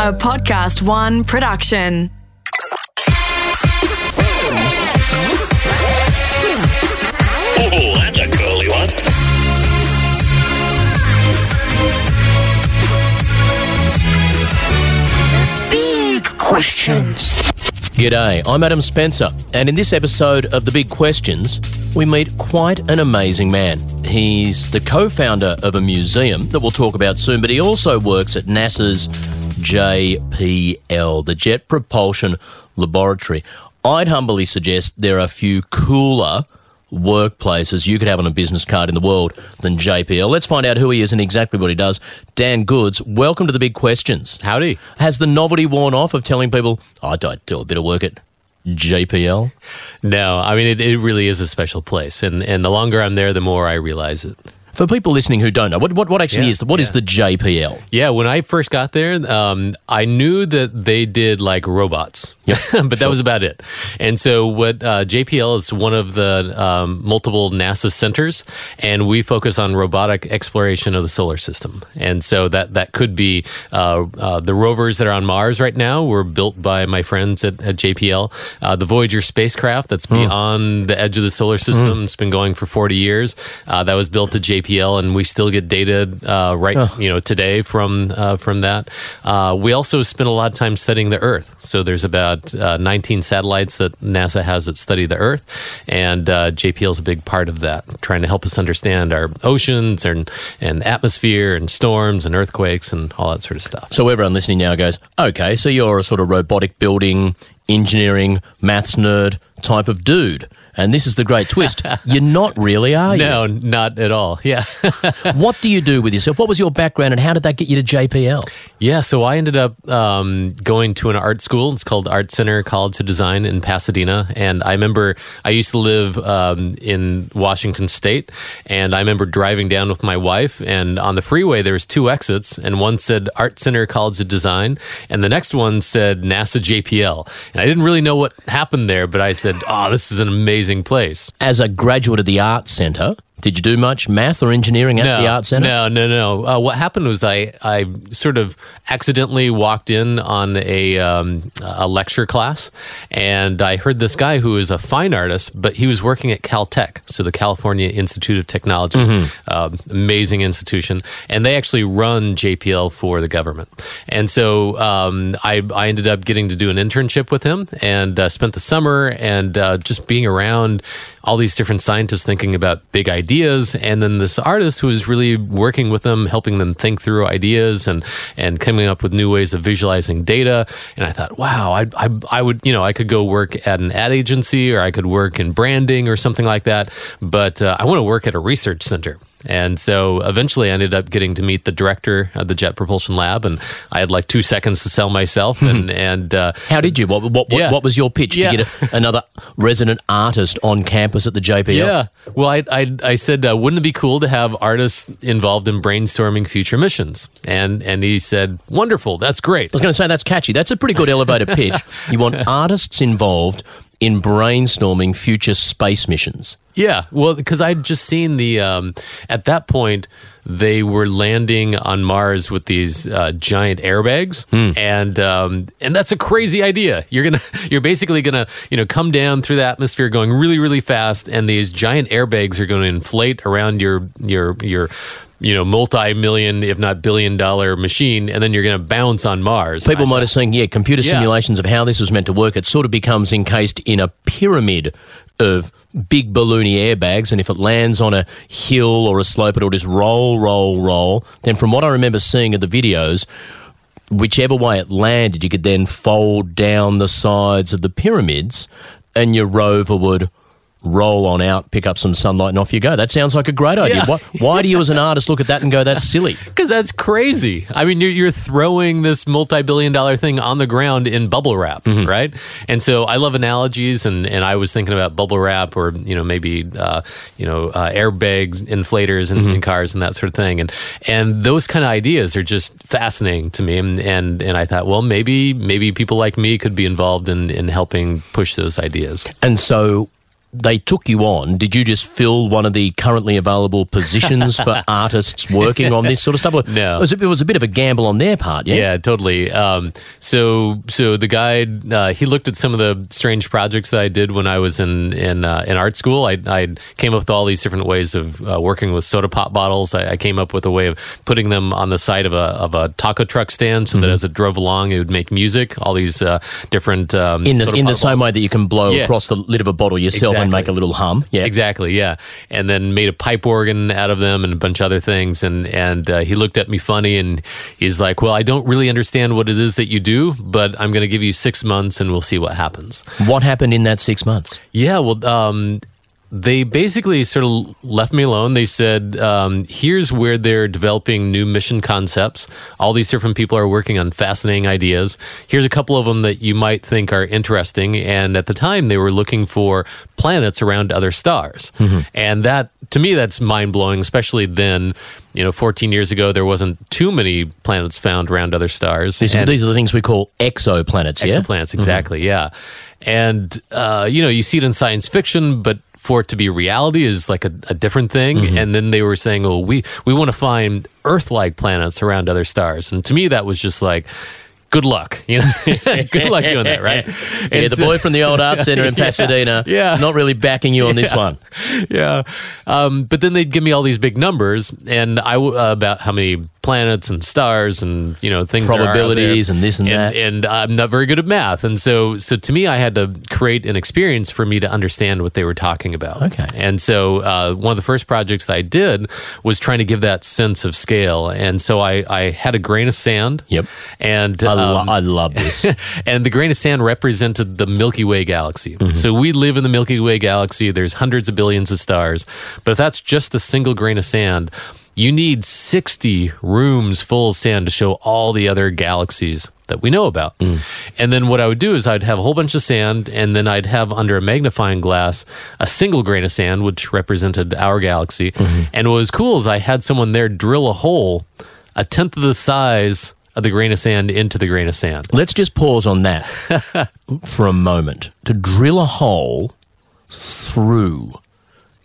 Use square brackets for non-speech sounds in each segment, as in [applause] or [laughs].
a Podcast One production. Oh, that's a curly one. Big questions. G'day, I'm Adam Spencer, and in this episode of The Big Questions, we meet quite an amazing man. He's the co founder of a museum that we'll talk about soon, but he also works at NASA's JPL, the Jet Propulsion Laboratory. I'd humbly suggest there are a few cooler workplaces you could have on a business card in the world than JPL. Let's find out who he is and exactly what he does. Dan Goods, welcome to The Big Questions. Howdy. Has the novelty worn off of telling people, oh, I don't do a bit of work at JPL? No, I mean it, it really is a special place, and and the longer I'm there, the more I realize it. For people listening who don't know, what what, what actually Yeah, is the, what is yeah. the JPL? Yeah, when I first got there, um, I knew that they did like robots, [laughs] but that was about it. And so, what uh, JPL is one of the um, multiple NASA centers, and we focus on robotic exploration of the solar system. And so that that could be uh, uh, the rovers that are on Mars right now were built by my friends at, at JPL. Uh, the Voyager spacecraft that's beyond the edge of the solar system. It's been going for forty years. Uh, that was built at JPL, and we still get data uh, right you know today from uh, from that. Uh, we also spend a lot of time studying the Earth. So there's about uh, 19 satellites that NASA has that study the Earth, and uh, JPL is a big part of that, trying to help us understand our oceans and and atmosphere and storms and earthquakes and all that sort of stuff. So everyone listening now goes, okay, so you're a sort of robotic building, engineering, maths nerd type of dude. And this is the great twist. [laughs] You're not really, are you? No, not at all. Yeah. [laughs] What do you do with yourself? What was your background and how did that get you to JPL? Yeah, so I ended up um, going to an art school. It's called Art Center College of Design in Pasadena. And I remember I used to live um, in Washington State. And I remember driving down with my wife. And on the freeway, there was two exits. And one said Art Center College of Design. And the next one said NASA JPL. And I didn't really know what happened there, but I said, oh, this is an amazing place. As a graduate of the Arts Centre, did you do much math or engineering at the Art Centre? No, no, no. Uh, what happened was I, I sort of accidentally walked in on a, um, a lecture class, and I heard this guy who is a fine artist, but he was working at Caltech, so the California Institute of Technology, Mm-hmm. um, amazing institution, and they actually run JPL for the government. And so um, I, I ended up getting to do an internship with him, and uh, spent the summer and uh, just being around all these different scientists thinking about big ideas and then this artist who was really working with them helping them think through ideas and and coming up with new ways of visualizing data. And i thought wow i i, I would you know i could go work at an ad agency or i could work in branding or something like that. But uh, i want to work at a research center and so eventually I ended up getting to meet the director of the Jet Propulsion Lab, and I had like two seconds to sell myself. And, and uh, How did you? What, what, what, Yeah. what was your pitch Yeah. to get a, another resident artist on campus at the JPL? Yeah. Well, I I, I said, uh, wouldn't it be cool to have artists involved in brainstorming future missions? And and he said, wonderful, that's great. I was going to say that's catchy. That's a pretty good elevator [laughs] pitch. You want artists involved in brainstorming future space missions. Yeah. Well, because I'd just seen the um, at that point they were landing on Mars with these uh, giant airbags, and um, and that's a crazy idea. You're gonna [laughs] you're basically gonna you know come down through the atmosphere going really really fast, and these giant airbags are going to inflate around your your your you know multi-million if not billion dollar machine and then you're going to bounce on mars People might have seen, yeah, computer Yeah. simulations of how this was meant to work. It sort of becomes encased in a pyramid of big balloony airbags, and if it lands on a hill or a slope, it'll just roll, roll, roll. Then, from what I remember seeing of the videos, whichever way it landed, you could then fold down the sides of the pyramids, and your rover would roll on out, pick up some sunlight, and off you go. That sounds like a great idea. Yeah. Why, why do you, as an artist, look at that and go, "That's silly"? [laughs] Because that's crazy. I mean, you're, you're throwing this multi billion dollar thing on the ground in bubble wrap, right? And so I love analogies, and, and I was thinking about bubble wrap or, you know, maybe, uh, you know, uh, airbags, inflators in, in cars and that sort of thing. And and those kind of ideas are just fascinating to me. And, and, and I thought, well, maybe maybe people like me could be involved in, in helping push those ideas. And so they took you on, did you just fill one of the currently available positions for [laughs] artists working on this sort of stuff? Or No. it was, a, it was a bit of a gamble on their part. Yeah, Yeah, totally. Um, so, so the guy uh, he looked at some of the strange projects that I did when I was in in uh, in art school. I, I came up with all these different ways of uh, working with soda pop bottles. I, I came up with a way of putting them on the side of a of a taco truck stand, so Mm-hmm. that as it drove along, it would make music. All these uh, different um, in the in the same bottles. way that you can blow Yeah. across the lid of a bottle yourself and Exactly. make a little hum. Yeah, Exactly, yeah. And then made a pipe organ out of them and a bunch of other things. And and uh, he looked at me funny and he's like, "Well, I don't really understand what it is that you do, but I'm going to give you six months and we'll see what happens." What happened in that six months? Yeah, well, um, they basically sort of left me alone. They said, um, here's where they're developing new mission concepts. All these different people are working on fascinating ideas. Here's a couple of them that you might think are interesting. And at the time, they were looking for planets around other stars. And that, to me, that's mind blowing, especially then. You know, 14 years ago, there wasn't too many planets found around other stars. These, And- these are the things we call exoplanets. Yeah, exoplanets exactly yeah and uh, you know you see it in science fiction but for it to be reality is like a, a different thing. And then they were saying oh we we want to find earth-like planets around other stars. And to me that was just like good luck you know? [laughs] Good luck doing that right? [laughs] Yeah, And the boy from the old art center in [laughs] Pasadena yeah. is not really backing you on this one. yeah. Um, but then they'd give me all these big numbers and I, uh, about how many planets and stars and you know things there are out Probabilities and this and that. And I'm not very good at math, and so so to me, I had to create an experience for me to understand what they were talking about. Okay. And so uh, one of the first projects I did was trying to give that sense of scale, and so I I had a grain of sand. Yep. And I, lo- um, I love this. [laughs] and the grain of sand represented the Milky Way galaxy. Mm-hmm. So we live in the Milky Way galaxy. There's hundreds of billions of stars. But if that's just a single grain of sand, you need 60 rooms full of sand to show all the other galaxies that we know about. Mm. And then what I would do is I'd have a whole bunch of sand, and then I'd have under a magnifying glass a single grain of sand, which represented our galaxy. Mm-hmm. And what was cool is I had someone there drill a hole a tenth of the size of the grain of sand into the grain of sand. Let's just pause on that [laughs] for a moment. To drill a hole through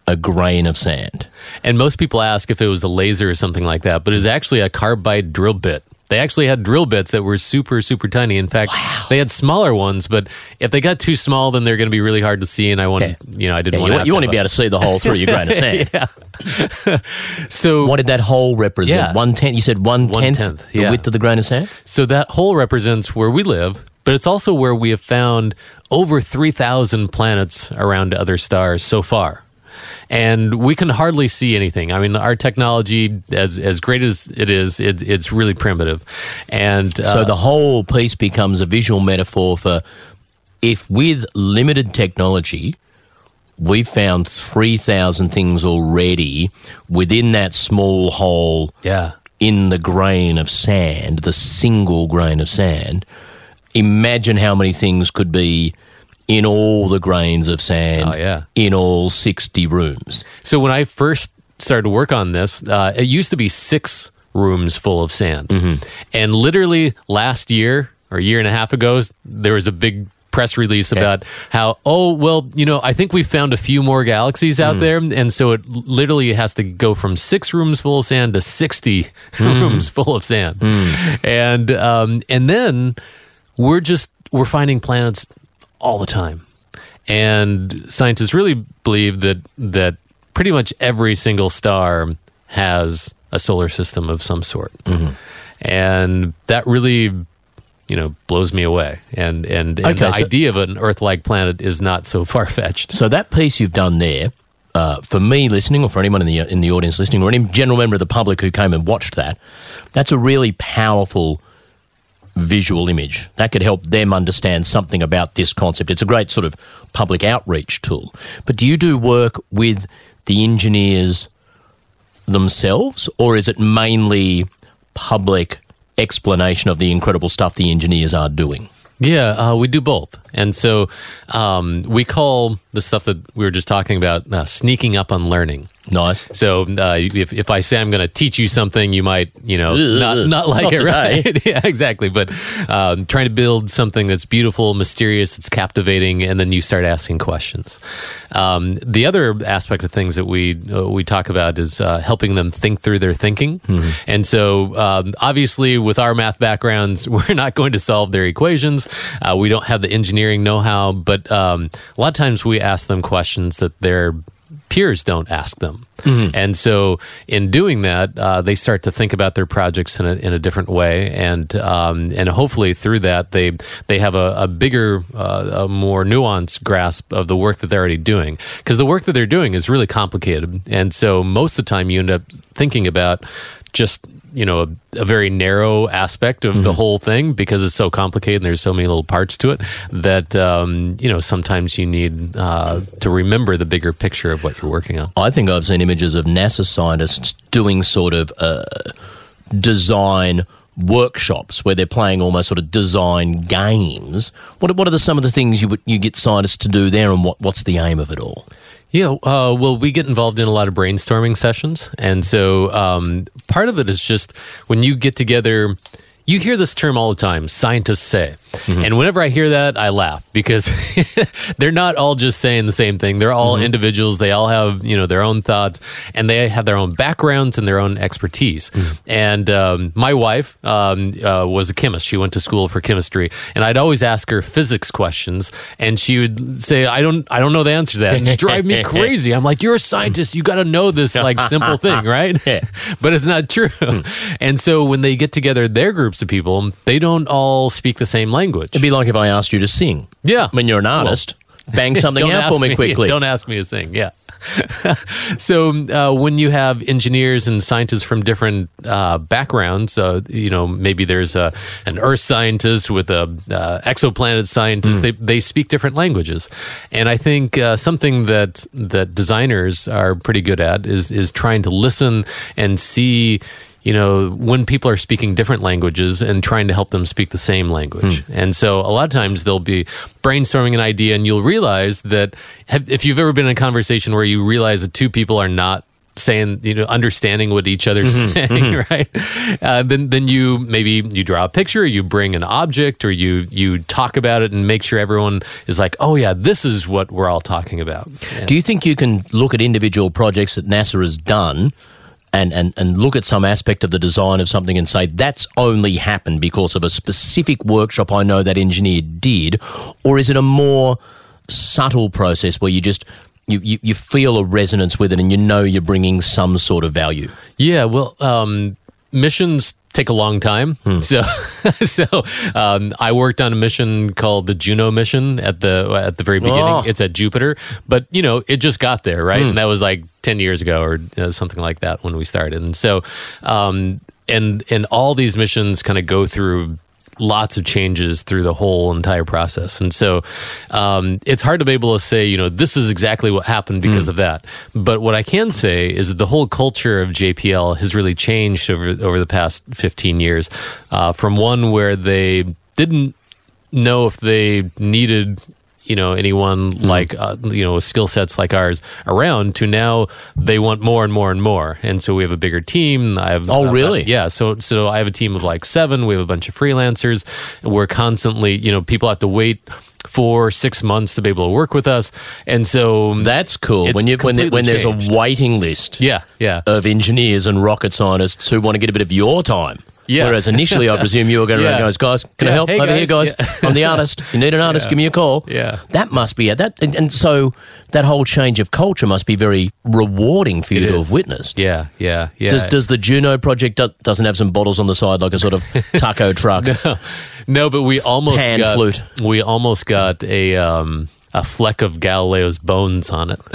a grain of sand. And most people ask if it was a laser or something like that, but it was actually a carbide drill bit. They actually had drill bits that were super, super tiny. In fact, they had smaller ones, but if they got too small, then they're going to be really hard to see. And I wanted, you know, I didn't Yeah, you, want want, you want to be able to see the hole through your grain of [laughs] sand. [laughs] So, What did that hole represent? Yeah. One tenth. You said one tenth One-tenth, the yeah. width of the grain of sand. so that hole represents where we live, but it's also where we have found over 3,000 planets around other stars so far. And we can hardly see anything. I mean, our technology, as as great as it is, it, it's really primitive. And uh, So the whole piece becomes a visual metaphor for if with limited technology, we've found 3,000 things already within that small hole yeah, in the grain of sand, the single grain of sand. Imagine how many things could be in all the grains of sand Oh, yeah. in all 60 rooms. So when I first started to work on this, uh, it used to be six rooms full of sand, and literally last year or a year and a half ago, there was a big press release about how oh well you know i think we found a few more galaxies out there. And so it literally has to go from six rooms full of sand to 60 [laughs] rooms full of sand. And um, and then we're just we're finding planets all the time. And scientists really believe that that pretty much every single star has a solar system of some sort. And that really you know blows me away. And and, and Okay, the so- idea of an earth-like planet is not so [laughs] far-fetched. So that piece you've done there, uh, for me listening, or for anyone in the in the audience listening, or any general member of the public who came and watched that, that's a really powerful visual image that could help them understand something about this concept. It's a great sort of public outreach tool. But do you do work with the engineers themselves, or is it mainly public explanation of the incredible stuff the engineers are doing? Yeah, uh, we do both. And so um, we call the stuff that we were just talking about uh, sneaking up on learning. Nice. So uh, if if I say I'm going to teach you something, you might you know not not like Not it, right? [laughs] yeah, exactly. But um, trying to build something that's beautiful, mysterious, it's captivating, and then you start asking questions. Um, the other aspect of things that we uh, we talk about is uh, helping them think through their thinking. And so, um, obviously, with our math backgrounds, [laughs] we're not going to solve their equations. Uh, we don't have the engineering know how, but um, a lot of times we ask them questions that their peers don't ask them. And so, in doing that, uh, they start to think about their projects in a, in a different way, and um, and hopefully through that, they they have a, a bigger, uh, a more nuanced grasp of the work that they're already doing. Because the work that they're doing is really complicated, and so most of the time, you end up thinking about just you know a, a very narrow aspect of the whole thing because it's so complicated and there's so many little parts to it that um, you know sometimes you need uh, to remember the bigger picture of what you're working on. I think I've seen images of NASA scientists doing sort of uh, design workshops where they're playing almost sort of design games. What, what are the, some of the things you you get scientists to do there, and what, what's the aim of it all? Yeah, uh, well, we get involved in a lot of brainstorming sessions, and so um, part of it is just when you get together. You hear this term all the time, scientists say. And whenever I hear that, I laugh because [laughs] they're not all just saying the same thing. They're all individuals. They all have, you know, their own thoughts and they have their own backgrounds and their own expertise. And um, my wife um, uh, was a chemist. She went to school for chemistry. And I'd always ask her physics questions and she would say, I don't, I don't know the answer to that. And drive me [laughs] crazy. I'm like, you're a scientist. You got to know this like simple thing, right? [laughs] But it's not true. And so when they get together, their groups of people, they don't all speak the same language. It'd be like if I asked you to sing. Yeah. When you're an artist, bang [laughs] something out for me [laughs] quickly. Don't ask me to sing. Yeah. [laughs] so uh, when you have engineers and scientists from different uh, backgrounds, uh, you know, maybe there's a, an Earth scientist with a uh, exoplanet scientist. They they speak different languages, and I think uh, something that that designers are pretty good at is is trying to listen and see you know, when people are speaking different languages and trying to help them speak the same language. Hmm. And so a lot of times they'll be brainstorming an idea and you'll realize that have, if you've ever been in a conversation where you realize that two people are not saying you know understanding what each other's mm-hmm. saying mm-hmm. [laughs] right? Uh, then then you maybe you draw a picture you bring an object or you you talk about it and make sure everyone is like oh yeah this is what we're all talking about. And- Do you think you can look at individual projects that NASA has done and, and, and look at some aspect of the design of something and say that's only happened because of a specific workshop I know that engineer did? Or is it a more subtle process where you just you, you, you feel a resonance with it and you know you're bringing some sort of value? Yeah, well, um, missions take a long time. So, [laughs] so um, I worked on a mission called the Juno mission at the at the very beginning. Oh. It's at Jupiter, but you know, it just got there, right? And that was like ten years ago or uh, something like that when we started. And so, um, and and all these missions kind of go through lots of changes through the whole entire process. And so um, it's hard to be able to say, you know, this is exactly what happened because of that. But what I can say is that the whole culture of JPL has really changed over, over the past 15 years uh, from one where they didn't know if they needed you know anyone like uh, you know skill sets like ours around to now they want more and more and more. And so we have a bigger team. I have Oh, uh, really? yeah. So so i have a team of like seven. We have a bunch of freelancers. We're constantly you know people have to wait for six months to be able to work with us. And so That's cool. When you when, there- when there's changed. a waiting list yeah. Yeah. of engineers and rocket scientists who want to get a bit of your time. Yeah. Whereas initially, I presume you were going [laughs] Yeah. around, guys, guys, can I help Hey, over here, guys. guys? [laughs] I'm the artist. You need an [laughs] artist? Yeah. Give me a call. Yeah. that must be it. That and, and so that whole change of culture must be very rewarding for you It to is. have witnessed. yeah yeah yeah Does, does the Juno project do, doesn't have some bottles on the side like a sort of taco truck? No, but we almost Pan got, flute. We almost got a um, a fleck of Galileo's bones on it. [laughs]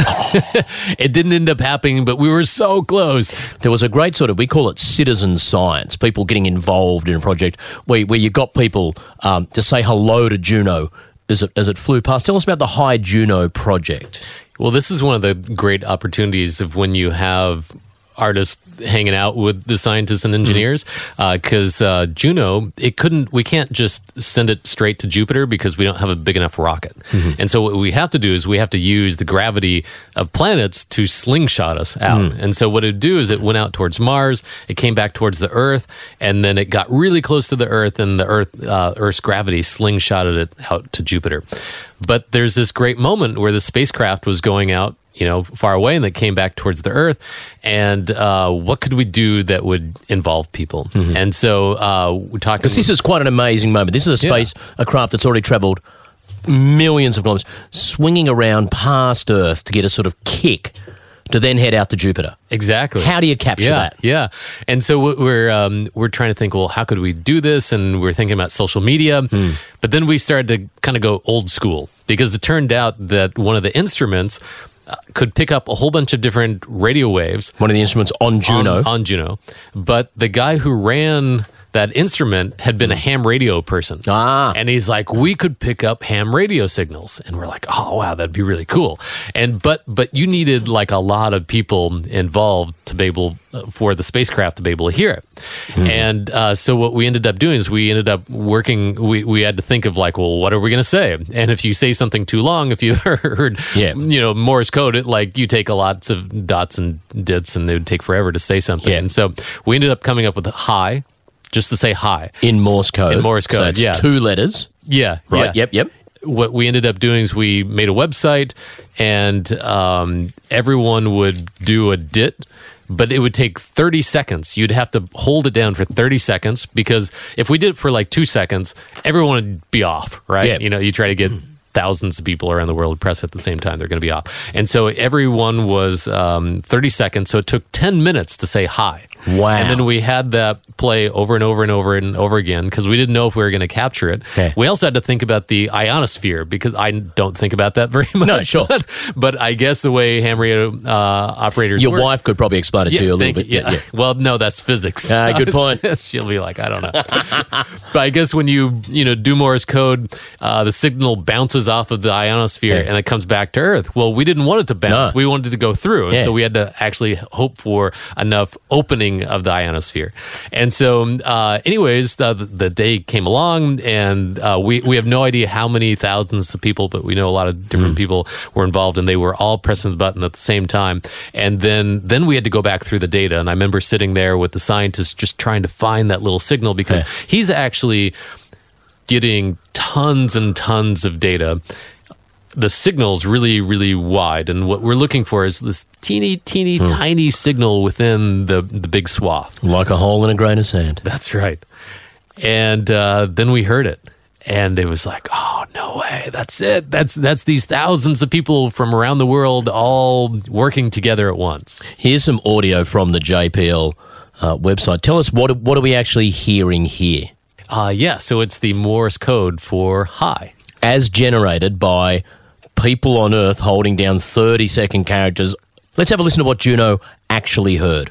it didn't end up happening, but we were so close. There was a great sort of, we call it citizen science, people getting involved in a project where, where you got people um, to say hello to Juno as it, as it flew past. Tell us about the Hi Juno project. Well, this is one of the great opportunities of when you have artists hanging out with the scientists and engineers because uh, Juno, it couldn't. We can't just send it straight to Jupiter because we don't have a big enough rocket. And so what we have to do is we have to use the gravity of planets to slingshot us out. And so what it would do is it went out towards Mars, it came back towards the Earth, and then it got really close to the Earth, and the Earth uh, Earth's gravity slingshotted it out to Jupiter. But there's this great moment where the spacecraft was going out you know, far away and that came back towards the earth. And uh, what could we do that would involve people? And so uh, we're talking. Because this is quite an amazing moment. This is a Yeah. space, a craft that's already travelled millions of kilometres, swinging around past Earth to get a sort of kick to then head out to Jupiter. exactly. How do you capture yeah, that? Yeah, and so we're um, we're trying to think. Well, how could we do this? And we're thinking about social media, Hmm. but then we started to kind of go old school because it turned out that one of the instruments could pick up a whole bunch of different radio waves One of the instruments on Juno. on, on Juno, but the guy who ran that instrument had been a ham radio person. Ah. And he's like, we could pick up ham radio signals. And we're like, oh wow, that'd be really cool. And but but you needed like a lot of people involved to be able uh, for the spacecraft to be able to hear it. Hmm. And uh, so what we ended up doing is we ended up working. We we had to think of like, well, what are we going to say? And if you say something too long, if you [laughs] heard, Yeah. you know, Morse code, it like you take a lots of dots and dits, and it would take forever to say something. Yeah. And so we ended up coming up with a hi, just to say hi. in Morse code. In Morse So code, it's yeah. two letters. Yeah, Right. yeah. Yep. Yep. What we ended up doing is we made a website, and um, everyone would do a dit. But it would take 30 seconds. You'd have to hold it down for 30 seconds because if we did it for like two seconds, everyone would be off, right? Yeah. You know, you try to get thousands of people around the world press at the same time, they're going to be off. And so everyone was um, 30 seconds. So it took 10 minutes to say hi. Wow. And then we had that play over and over and over and over again because we didn't know if we were going to capture it. Okay. We also had to think about the ionosphere because I don't think about that [laughs] very much. No, sure. But, but I guess the way ham radio uh, operators Your work- wife could probably explain it yeah, to you a little bit. you. Yeah. [laughs] Well, no, that's physics. Ah, good [laughs] point. She'll be like, I don't know. but I guess when you you know do Morse code, uh, the signal bounces off of the ionosphere Yeah. and it comes back to Earth. Well, we didn't want it to bounce. No. We wanted it to go through, and Yeah. so we had to actually hope for enough opening of the ionosphere. And so, uh, anyways, the, the day came along, and uh, we we have no idea how many thousands of people, but we know a lot of different people were involved, and they were all pressing the button at the same time. And then then we had to go back through the data, and I remember sitting there with the scientists just trying to find that little signal because Yeah. he's actually getting tons and tons of data. The signal's really, really wide, and what we're looking for is this teeny, teeny, tiny signal within the the big swath. Like a hole in a grain of sand. That's right. And uh, then we heard it, and it was like, oh no way, that's it. That's that's these thousands of people from around the world all working together at once. Here's some audio from the JPL uh, website. Tell us what what are we actually hearing here, Uh, yeah, so it's the Morse code for hi. as generated by people on Earth holding down 30 second characters. Let's have a listen to what Juno actually heard.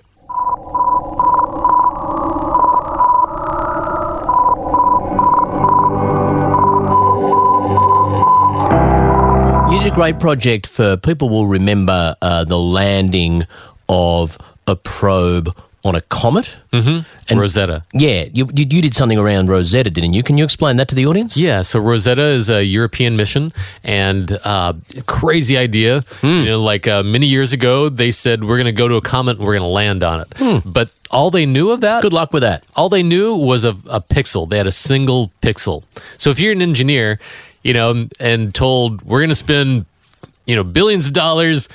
You did a great project for people will remember uh, the landing of a probe on a comet. Mm-hmm. And Rosetta. yeah, you, you you did something around Rosetta, didn't you? Can you explain that to the audience? Yeah, so Rosetta is a European mission, and uh, crazy idea. You know, like uh, many years ago, they said we're going to go to a comet and we're going to land on it. But all they knew of that, Good luck with that. all they knew was a, a pixel. They had a single pixel. So if you're an engineer, you know, and told we're going to spend, you know, billions of dollars.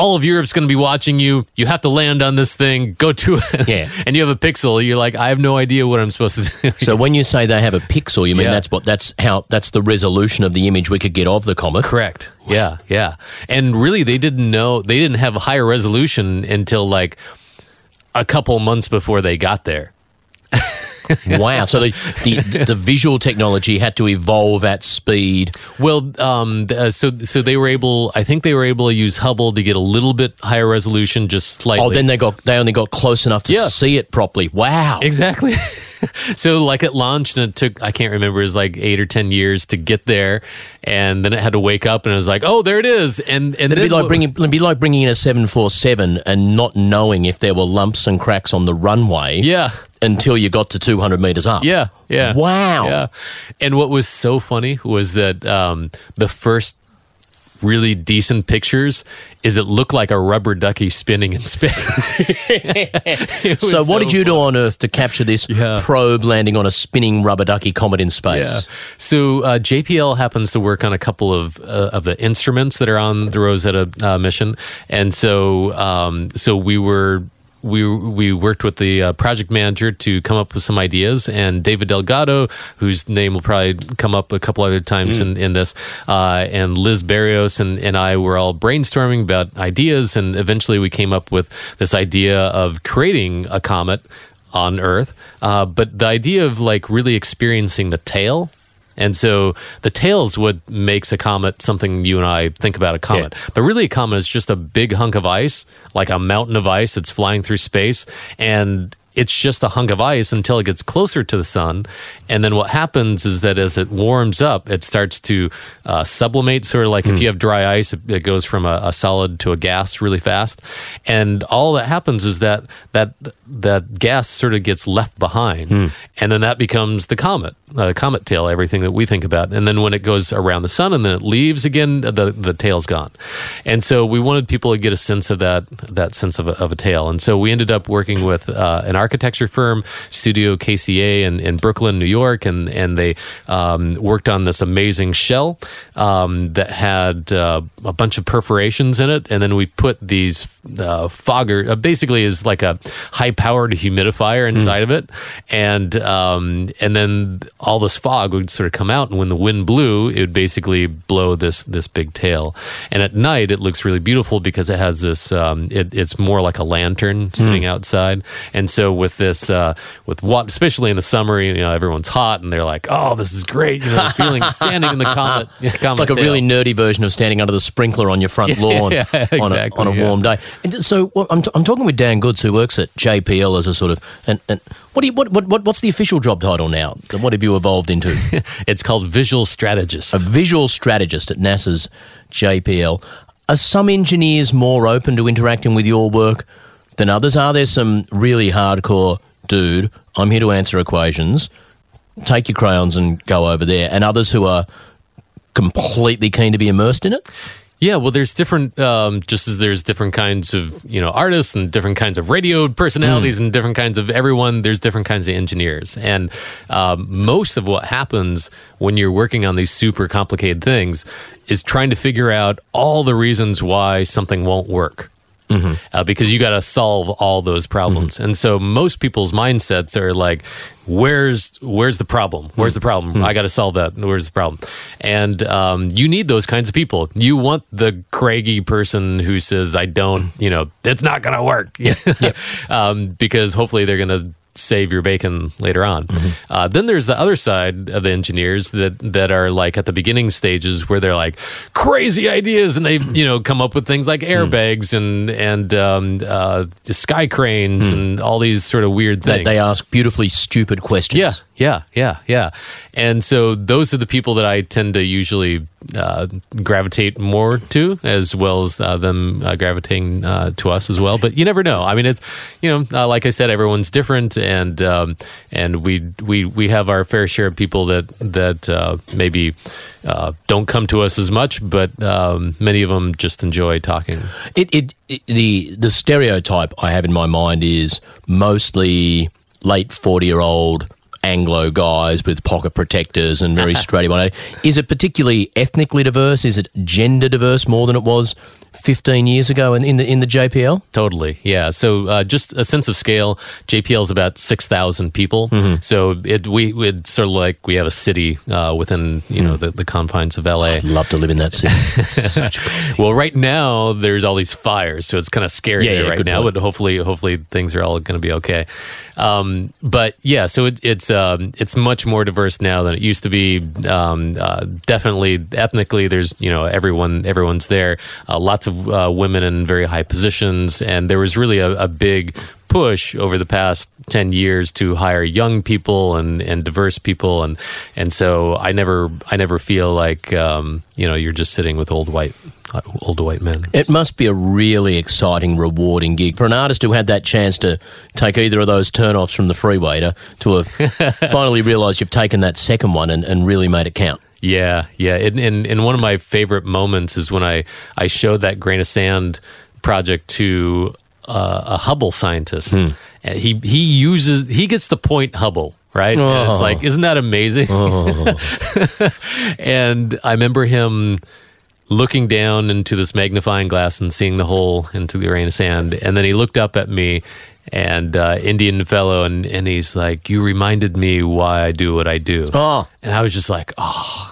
All of Europe's going to be watching you. You have to land on this thing. Go to it. [laughs] Yeah. and you have a pixel. You're like, I have no idea what I'm supposed to do. [laughs] So when you say they have a pixel, you mean Yeah. that's what that's how that's the resolution of the image we could get of the comet. Correct. Yeah, yeah. And really, they didn't know they didn't have a higher resolution until like a couple months before they got there. [laughs] [laughs] wow. So the, the the visual technology had to evolve at speed. Well, um, uh, so so they were able. I think they were able to use Hubble to get a little bit higher resolution, just slightly. Oh, then they got they only got close enough to Yeah. see it properly. Wow. exactly. [laughs] so like it launched and it took I can't remember it was like eight or ten years to get there, and then it had to wake up and it was like oh there it is and and It'd be like bringing it'd be like bringing in a seven four seven and not knowing if there were lumps and cracks on the runway. yeah Until you got to two hundred meters up. yeah yeah Wow. yeah and what was so funny was that um, the first really decent pictures is it looked like a rubber ducky spinning in space. [laughs] Was So what did you do on Earth to capture this Yeah. probe landing on a spinning rubber ducky comet in space? Yeah. So uh, JPL happens to work on a couple of uh, of the instruments that are on the Rosetta uh, mission, and so um, so we were. We, we worked with the uh, project manager to come up with some ideas, and David Delgado, whose name will probably come up a couple other times in, in this, uh, and Liz Barrios and, and I were all brainstorming about ideas, and eventually we came up with this idea of creating a comet on Earth, uh, but the idea of like really experiencing the tail. And so the tail is what makes a comet something you and I think about a comet. But really, a comet is just a big hunk of ice, like a mountain of ice that's flying through space. And it's just a hunk of ice until it gets closer to the sun. And then what happens is that as it warms up, it starts to uh, sublimate, sort of like if you have dry ice, it, it goes from a, a solid to a gas really fast. And all that happens is that that that gas sort of gets left behind, and then that becomes the comet, uh, comet tail, everything that we think about. And then when it goes around the sun and then it leaves again, the the tail's gone. And so we wanted people to get a sense of that that sense of a, of a tail. And so we ended up working with uh, an architecture firm, Studio KCA, in, in Brooklyn, New York, and and they um, worked on this amazing shell um, that had uh, a bunch of perforations in it, and then we put these uh, fogger, uh, basically is like a high powered humidifier inside of it, and um, and then all this fog would sort of come out, and when the wind blew, it would basically blow this this big tail. And at night, it looks really beautiful because it has this. Um, it, it's more like a lantern sitting outside, and so with this, uh, with what, especially in the summer, you know, everyone's hot, and they're like, "Oh, this is great!" You know, feeling standing in the comet, [laughs] comet Like a really nerdy version of standing under the sprinkler on your front [laughs] lawn yeah, on, a, on a yeah. warm day. And so what, I'm, t- I'm talking with Dan Goods, who works at JPL as a sort of. And, and what, do you, what, what, what what's the official job title now? What have you evolved into? [laughs] It's called visual strategist. a visual strategist at NASA's JPL. Are some engineers more open to interacting with your work than others? Are there some really hardcore, dude, I'm here to answer equations, take your crayons and go over there, and others who are completely keen to be immersed in it? Yeah, well, there's different, um, just as there's different kinds of, you know, artists and different kinds of radio personalities and different kinds of everyone, there's different kinds of engineers. And um, most of what happens when you're working on these super complicated things is trying to figure out all the reasons why something won't work. Uh, because you got to solve all those problems, and so most people's mindsets are like, "Where's where's the problem? Where's the problem? I got to solve that. Where's the problem?" And um, you need those kinds of people. You want the craggy person who says, "I don't," you know, it's not going to work, [laughs] um, because hopefully they're going to save your bacon later on. Uh, then there's the other side of the engineers that that are like at the beginning stages where they're like crazy ideas and they you know come up with things like airbags and and um, uh, sky cranes and all these sort of weird That things. they ask beautifully stupid questions. Yeah, yeah, yeah, yeah. And so those are the people that I tend to usually uh, gravitate more to, as well as uh, them uh, gravitating uh, to us as well. But you never know. I mean, it's you know, uh, like I said, everyone's different, and um, and we we we have our fair share of people that that uh, maybe uh, don't come to us as much, but um, many of them just enjoy talking. It, it, it the the stereotype I have in my mind is mostly late forty year old Anglo guys with pocket protectors and very [laughs] straight. Is it particularly ethnically diverse? Is it gender diverse more than it was fifteen years ago in, in the in the JPL? Totally, yeah. So uh, just a sense of scale. JPL is about six thousand people. So it we it's sort of like we have a city uh, within you know the, the confines of LA. I'd love to live in that city. [laughs] City. Well, right now there's all these fires, so it's kind of scary Yeah, yeah, right now. point. But hopefully, hopefully things are all going to be okay. Um, but yeah, so it, it's um, it's much more diverse now than it used to be. Um, uh, definitely ethnically, there's you know everyone everyone's there. Uh, lots of uh, women in very high positions, and there was really a, a big push over the past 10 years to hire young people and, and diverse people and and so I never I never feel like um, you know you're just sitting with old white uh, old white men. It must be a really exciting, rewarding gig for an artist who had that chance to take either of those turnoffs from the freeway to, to have [laughs] finally realised you've taken that second one and, and really made it count. Yeah, yeah. And, and and one of my favorite moments is when I I showed that grain of sand project to uh, a Hubble scientist. Hmm. And he he uses he gets to point Hubble. Right, And Oh. it's like, isn't that amazing? [laughs] and I remember him looking down into this magnifying glass and seeing the hole into the grain of sand. And then he looked up at me and uh, Indian fellow, and, and he's like, "You reminded me why I do what I do." Oh. and I was just like, "Oh."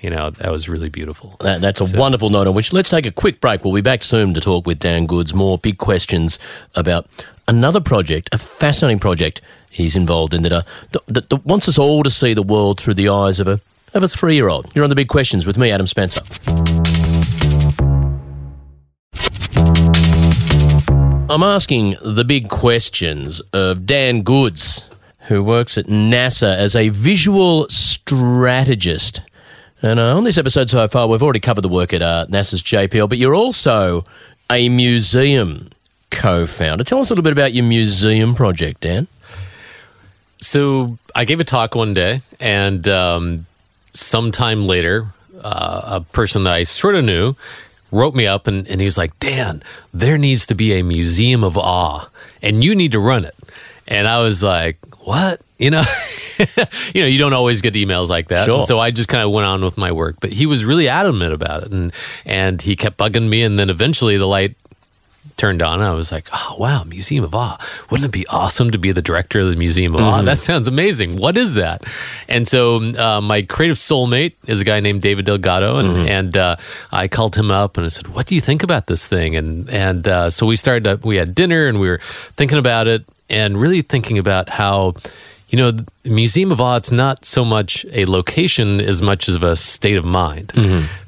You know, that was really beautiful. That, that's a wonderful note on which let's take a quick break. We'll be back soon to talk with Dan Goods. More big questions about another project, a fascinating project he's involved in that, uh, that, that, that wants us all to see the world through the eyes of a of a three year old. You're on the big questions with me, Adam Spencer. I'm asking the big questions of Dan Goods, who works at NASA as a visual strategist. And uh, on this episode so far, we've already covered the work at uh, NASA's JPL, but you're also a museum co founder. Tell us a little bit about your museum project, Dan. So I gave a talk one day, and um, sometime later, uh, a person that I sort of knew wrote me up, and, and he was like, "Dan, there needs to be a museum of awe, and you need to run it." And I was like, "What?" You know, [laughs] you know, you don't always get emails like that. Sure. So I just kind of went on with my work, but he was really adamant about it, and and he kept bugging me, and then eventually the light turned on and I was like, oh, wow, Museum of Awe. Wouldn't it be awesome to be the director of the Museum of Awe? That sounds amazing. What is that? And so uh, my creative soulmate is a guy named David Delgado. And, and uh, I called him up and I said, what do you think about this thing? And, and uh, so we started, to, we had dinner and we were thinking about it and really thinking about how you know, the Museum of Awe, it's not so much a location as much as a state of mind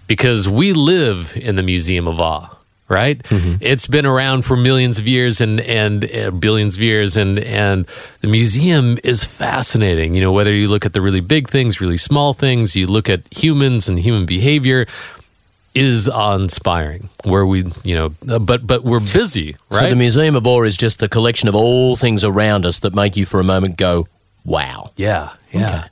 because we live in the Museum of Awe. Right, it's been around for millions of years and and uh, billions of years, and and the museum is fascinating. You know, whether you look at the really big things, really small things, you look at humans and human behavior, Is awe-inspiring. Where we, you know, uh, but but we're busy, right? So the Museum of Awe is just a collection of all things around us that make you for a moment go, wow. Yeah, yeah.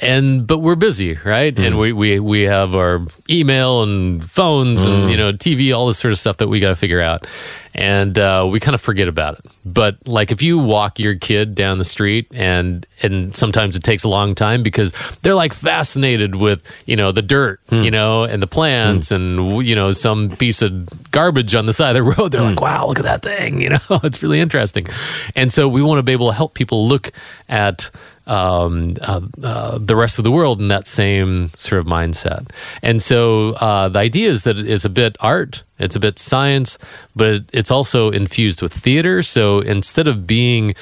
And but we're busy, right? And mm. we, we we have our email and phones and mm. you know TV, all this sort of stuff that we got to figure out, and uh, we kind of forget about it. But like if you walk your kid down the street, and and sometimes it takes a long time because they're like fascinated with you know the dirt, mm. you know, and the plants, and you know some piece of garbage on the side of the [laughs] road. They're like, wow, look at that thing, [laughs] you know, it's really interesting. And so we want to be able to help people look at um, uh, uh, the rest of the world in that same sort of mindset. And so uh, the idea is that it is a bit art, it's a bit science, but it's also infused with theater. So instead of being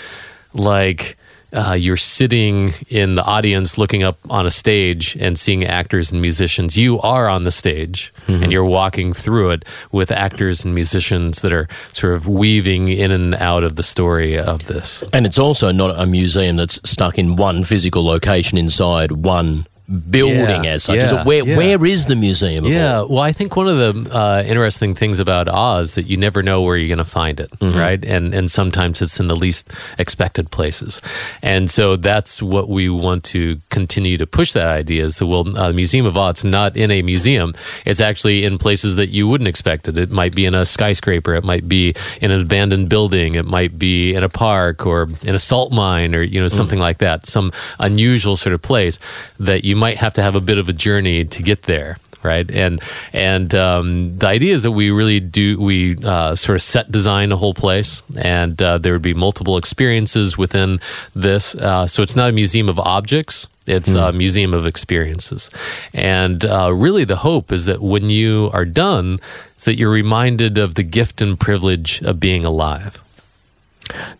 like uh, you're sitting in the audience looking up on a stage and seeing actors and musicians. You are on the stage and you're walking through it with actors and musicians that are sort of weaving in and out of the story of this. And it's also not a museum that's stuck in one physical location inside one building Yeah, as such. is it, where, yeah. where is the Museum Yeah, well, I think one of the uh, interesting things about awe's is that you never know where you're going to find it, right? And and sometimes it's in the least expected places, and so that's what we want to continue to push. That idea is that well, uh, the Museum of Awe's not in a museum; it's actually in places that you wouldn't expect it. It might be in a skyscraper, it might be in an abandoned building, it might be in a park or in a salt mine or you know something like that, some unusual sort of place that you might have to have a bit of a journey to get there right? And and um, the idea is that we really do we uh, sort of set design the whole place and uh, there would be multiple experiences within this. Uh, so it's not a museum of objects. It's a museum of experiences. And uh, really the hope is that when you are done is that you're reminded of the gift and privilege of being alive.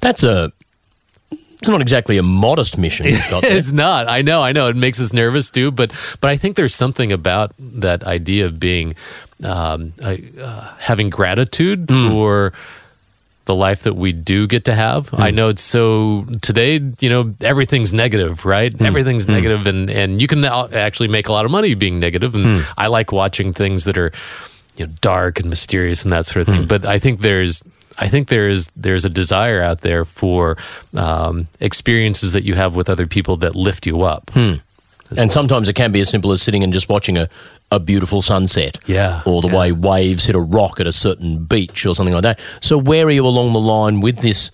That's a. It's not exactly a modest mission you've got there. it's not. I know. I know. It makes us nervous too. But but I think there's something about that idea of being um, uh, having gratitude hmm. for the life that we do get to have. I hmm. know it's so today, you know, everything's negative, right? Hmm. Everything's negative and and you can actually make a lot of money being negative. negative and I like watching things that are you know dark and mysterious and that sort of thing. But I think there's I think there's there's a desire out there for um, experiences that you have with other people that lift you up. And sometimes it can be as simple as sitting and just watching a, a beautiful sunset. Yeah, Or the yeah. way waves hit a rock at a certain beach or something like that. So, where are you along the line with this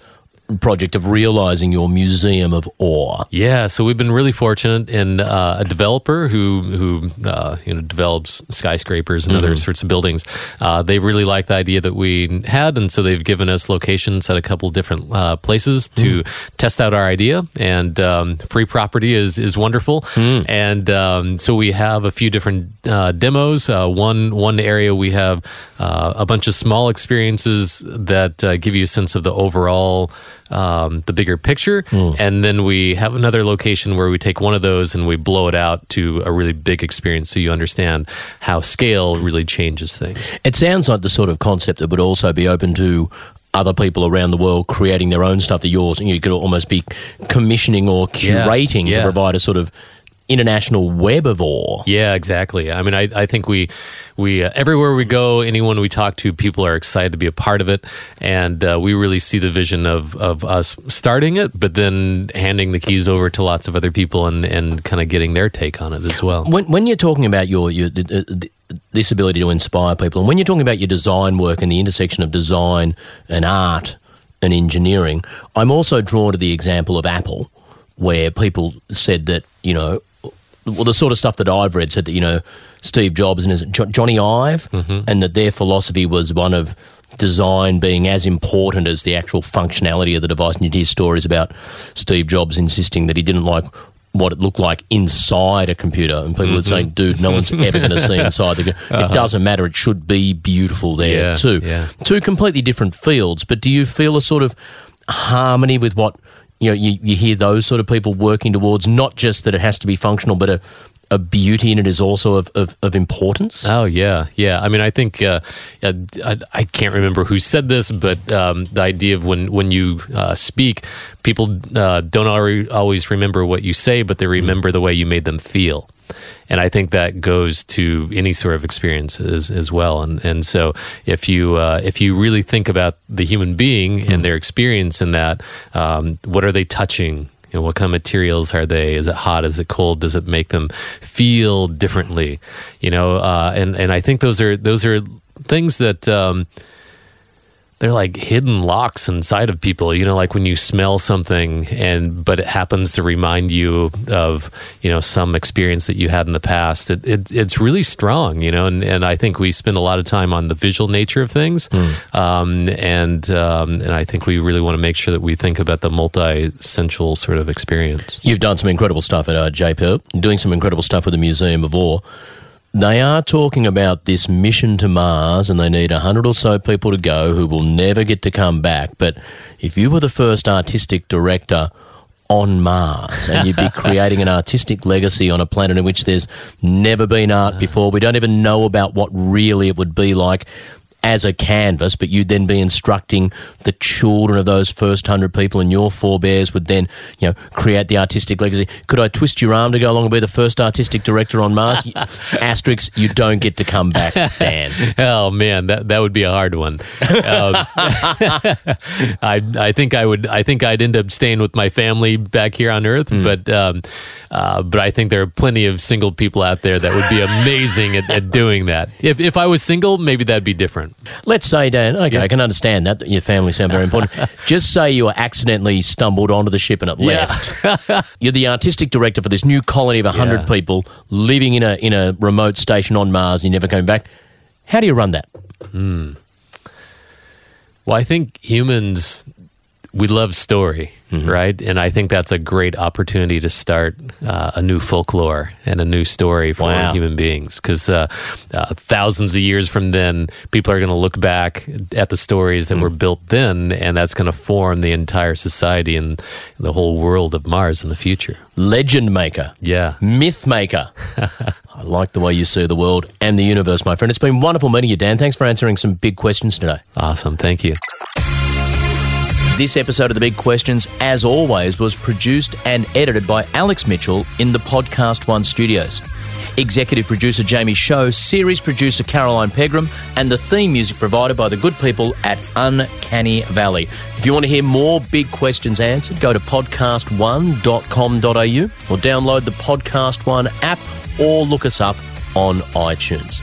project of realizing your museum of awe? Yeah, so we've been really fortunate in uh, a developer who who uh, you know develops skyscrapers and other sorts of buildings. Uh, they really like the idea that we had, and so they've given us locations at a couple different uh, places to test out our idea. And um, free property is is wonderful, and um, so we have a few different uh, demos. Uh, one one area we have uh, a bunch of small experiences that uh, give you a sense of the overall um, the bigger picture. And then we have another location where we take one of those and we blow it out to a really big experience so you understand how scale really changes things. It sounds like the sort of concept that would also be open to other people around the world creating their own stuff that yours, and you could almost be commissioning or Yeah, curating to provide a sort of international web of awe. Yeah, exactly. I mean, I, I think we we uh, everywhere we go, anyone we talk to, people are excited to be a part of it, and uh, we really see the vision of of us starting it, but then handing the keys over to lots of other people and and kind of getting their take on it as well. When, when you're talking about your, your uh, this ability to inspire people, and when you're talking about your design work and the intersection of design and art and engineering, I'm also drawn to the example of Apple, where people said that you know, well, the sort of stuff that I've read said that you know, Steve Jobs and his, jo- Jony Ive, mm-hmm. and that their philosophy was one of design being as important as the actual functionality of the device. And you hear stories about Steve Jobs insisting that he didn't like what it looked like inside a computer, and people would say, mm-hmm. "Dude, no one's ever going to see [laughs] inside the. It uh-huh. doesn't matter. It should be beautiful there Yeah, too. yeah. Two completely different fields. But do you feel a sort of harmony with what you know? You, you hear those sort of people working towards not just that it has to be functional, but a a beauty in it is also of, of, of importance. Oh yeah, yeah. I mean, I think uh, I, I can't remember who said this, but um, the idea of when when you uh, speak, people uh, don't always remember what you say, but they remember the way you made them feel. And I think that goes to any sort of experience as, as well. And and so if you uh, if you really think about the human being and their experience in that, um, what are they touching? You know, what kind of materials are they? Is it hot? Is it cold? Does it make them feel differently? You know, uh, and and I think those are those are things that um, they're like hidden locks inside of people. You know, like when you smell something, and but it happens to remind you of you know some experience that you had in the past. It, it it's really strong. You know, and and I think we spend a lot of time on the visual nature of things, um, and um, and I think we really want to make sure that we think about the multi-sensual sort of experience. You've done some incredible stuff at uh, doing some incredible stuff with the Museum of Awe. They are talking about this mission to Mars, and they need a hundred or so people to go who will never get to come back. But if you were the first artistic director on Mars and you'd be [laughs] creating an artistic legacy on a planet in which there's never been art before, we don't even know about what really it would be like as a canvas, but you'd then be instructing the children of those first hundred people, and your forebears would then, you know, create the artistic legacy. Could I twist your arm to go along and be the first artistic director on Mars? [laughs] Asterix, you don't get to come back, Dan. [laughs] Oh man, that that would be a hard one. Um, [laughs] I I think I would I think I'd end up staying with my family back here on Earth, but um, uh, but I think there are plenty of single people out there that would be amazing at, at doing that. If if I was single, maybe that'd be different. Let's say, Dan, okay, I can understand that, that your family sound very important. [laughs] Just say you accidentally stumbled onto the ship and it Yeah. left. [laughs] You're the artistic director for this new colony of 100 Yeah. people living in a, in a remote station on Mars and you never came back. How do you run that? Hmm. Well, I think humans we love story, Mm-hmm. right? And I think that's a great opportunity to start uh, a new folklore and a new story for Wow. human beings. Because uh, uh, thousands of years from then, people are going to look back at the stories that Mm. were built then, and that's going to form the entire society and the whole world of Mars in the future. Legend maker. Yeah. Myth maker. [laughs] I like the way you see the world and the universe, my friend. It's been wonderful meeting you, Dan. Thanks for answering some big questions today. Awesome. Thank you. This episode of The Big Questions, as always, was produced and edited by Alex Mitchell in the PodcastOne studios. Executive producer Jamie Show, series producer Caroline Pegram, and the theme music provided by the good people at Uncanny Valley. If you want to hear more big questions answered, go to podcast1.com.au or download the PodcastOne app or look us up on iTunes.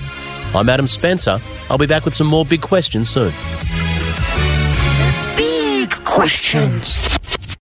I'm Adam Spencer. I'll be back with some more big questions soon. Questions.